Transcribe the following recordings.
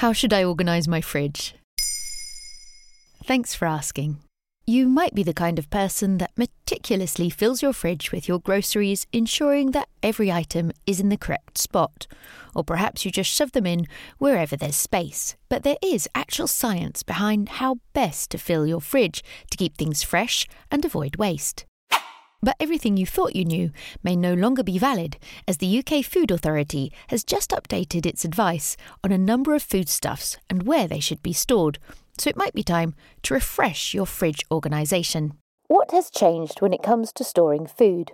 How should I organise my fridge? Thanks for asking. You might be the kind of person that meticulously fills your fridge with your groceries, ensuring that every item is in the correct spot. Or perhaps you just shove them in wherever there's space. But there is actual science behind how best to fill your fridge to keep things fresh and avoid waste. But everything you thought you knew may no longer be valid, as the UK Food Authority has just updated its advice on a number of foodstuffs and where they should be stored, so it might be time to refresh your fridge organisation. What has changed when it comes to storing food?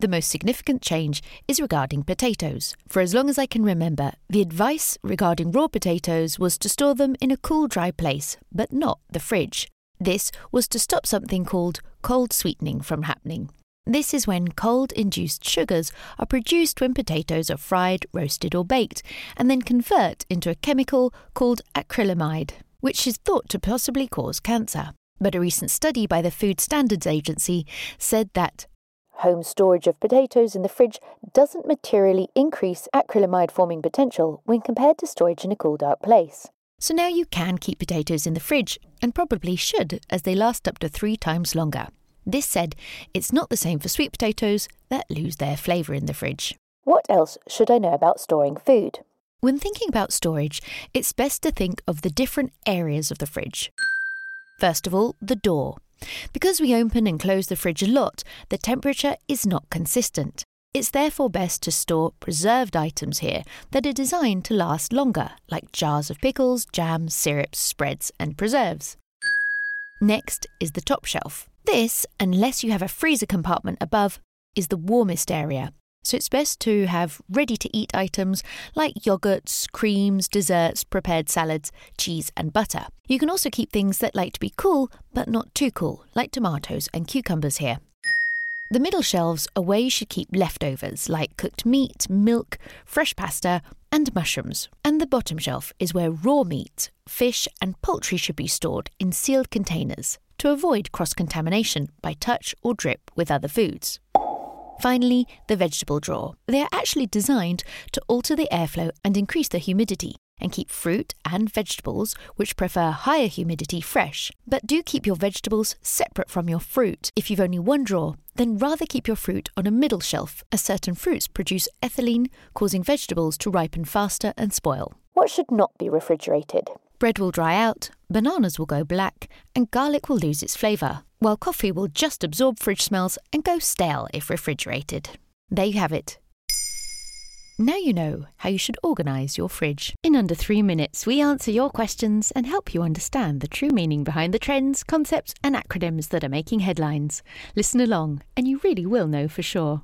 The most significant change is regarding potatoes. For as long as I can remember, the advice regarding raw potatoes was to store them in a cool, dry place, but not the fridge. This was to stop something called cold sweetening from happening. This is when cold induced sugars are produced when potatoes are fried, roasted, or baked, and then convert into a chemical called acrylamide, which is thought to possibly cause cancer. But a recent study by the Food Standards Agency said that Home storage of potatoes in the fridge doesn't materially increase acrylamide forming potential when compared to storage in a cool, dark place. So now you can keep potatoes in the fridge, and probably should, as they last up to three times longer. This said, it's not the same for sweet potatoes that lose their flavour in the fridge. What else should I know about storing food? When thinking about storage, it's best to think of the different areas of the fridge. First of all, the door. Because we open and close the fridge a lot, the temperature is not consistent. It's therefore best to store preserved items here that are designed to last longer, like jars of pickles, jams, syrups, spreads, and preserves. Next is the top shelf. This, unless you have a freezer compartment above, is the warmest area. So it's best to have ready to eat items like yogurts, creams, desserts, prepared salads, cheese, and butter. You can also keep things that like to be cool but not too cool, like tomatoes and cucumbers here. The middle shelves are where you should keep leftovers like cooked meat, milk, fresh pasta, and mushrooms. And the bottom shelf is where raw meat, fish, and poultry should be stored in sealed containers to avoid cross contamination by touch or drip with other foods. Finally, the vegetable drawer. They are actually designed to alter the airflow and increase the humidity and keep fruit and vegetables, which prefer higher humidity, fresh. But do keep your vegetables separate from your fruit. If you've only one drawer, then rather keep your fruit on a middle shelf, as certain fruits produce ethylene, causing vegetables to ripen faster and spoil. What should not be refrigerated? Bread will dry out, bananas will go black, and garlic will lose its flavour, while coffee will just absorb fridge smells and go stale if refrigerated. There you have it. Now you know how you should organise your fridge. In under three minutes, we answer your questions and help you understand the true meaning behind the trends, concepts, and acronyms that are making headlines. Listen along, and you really will know for sure.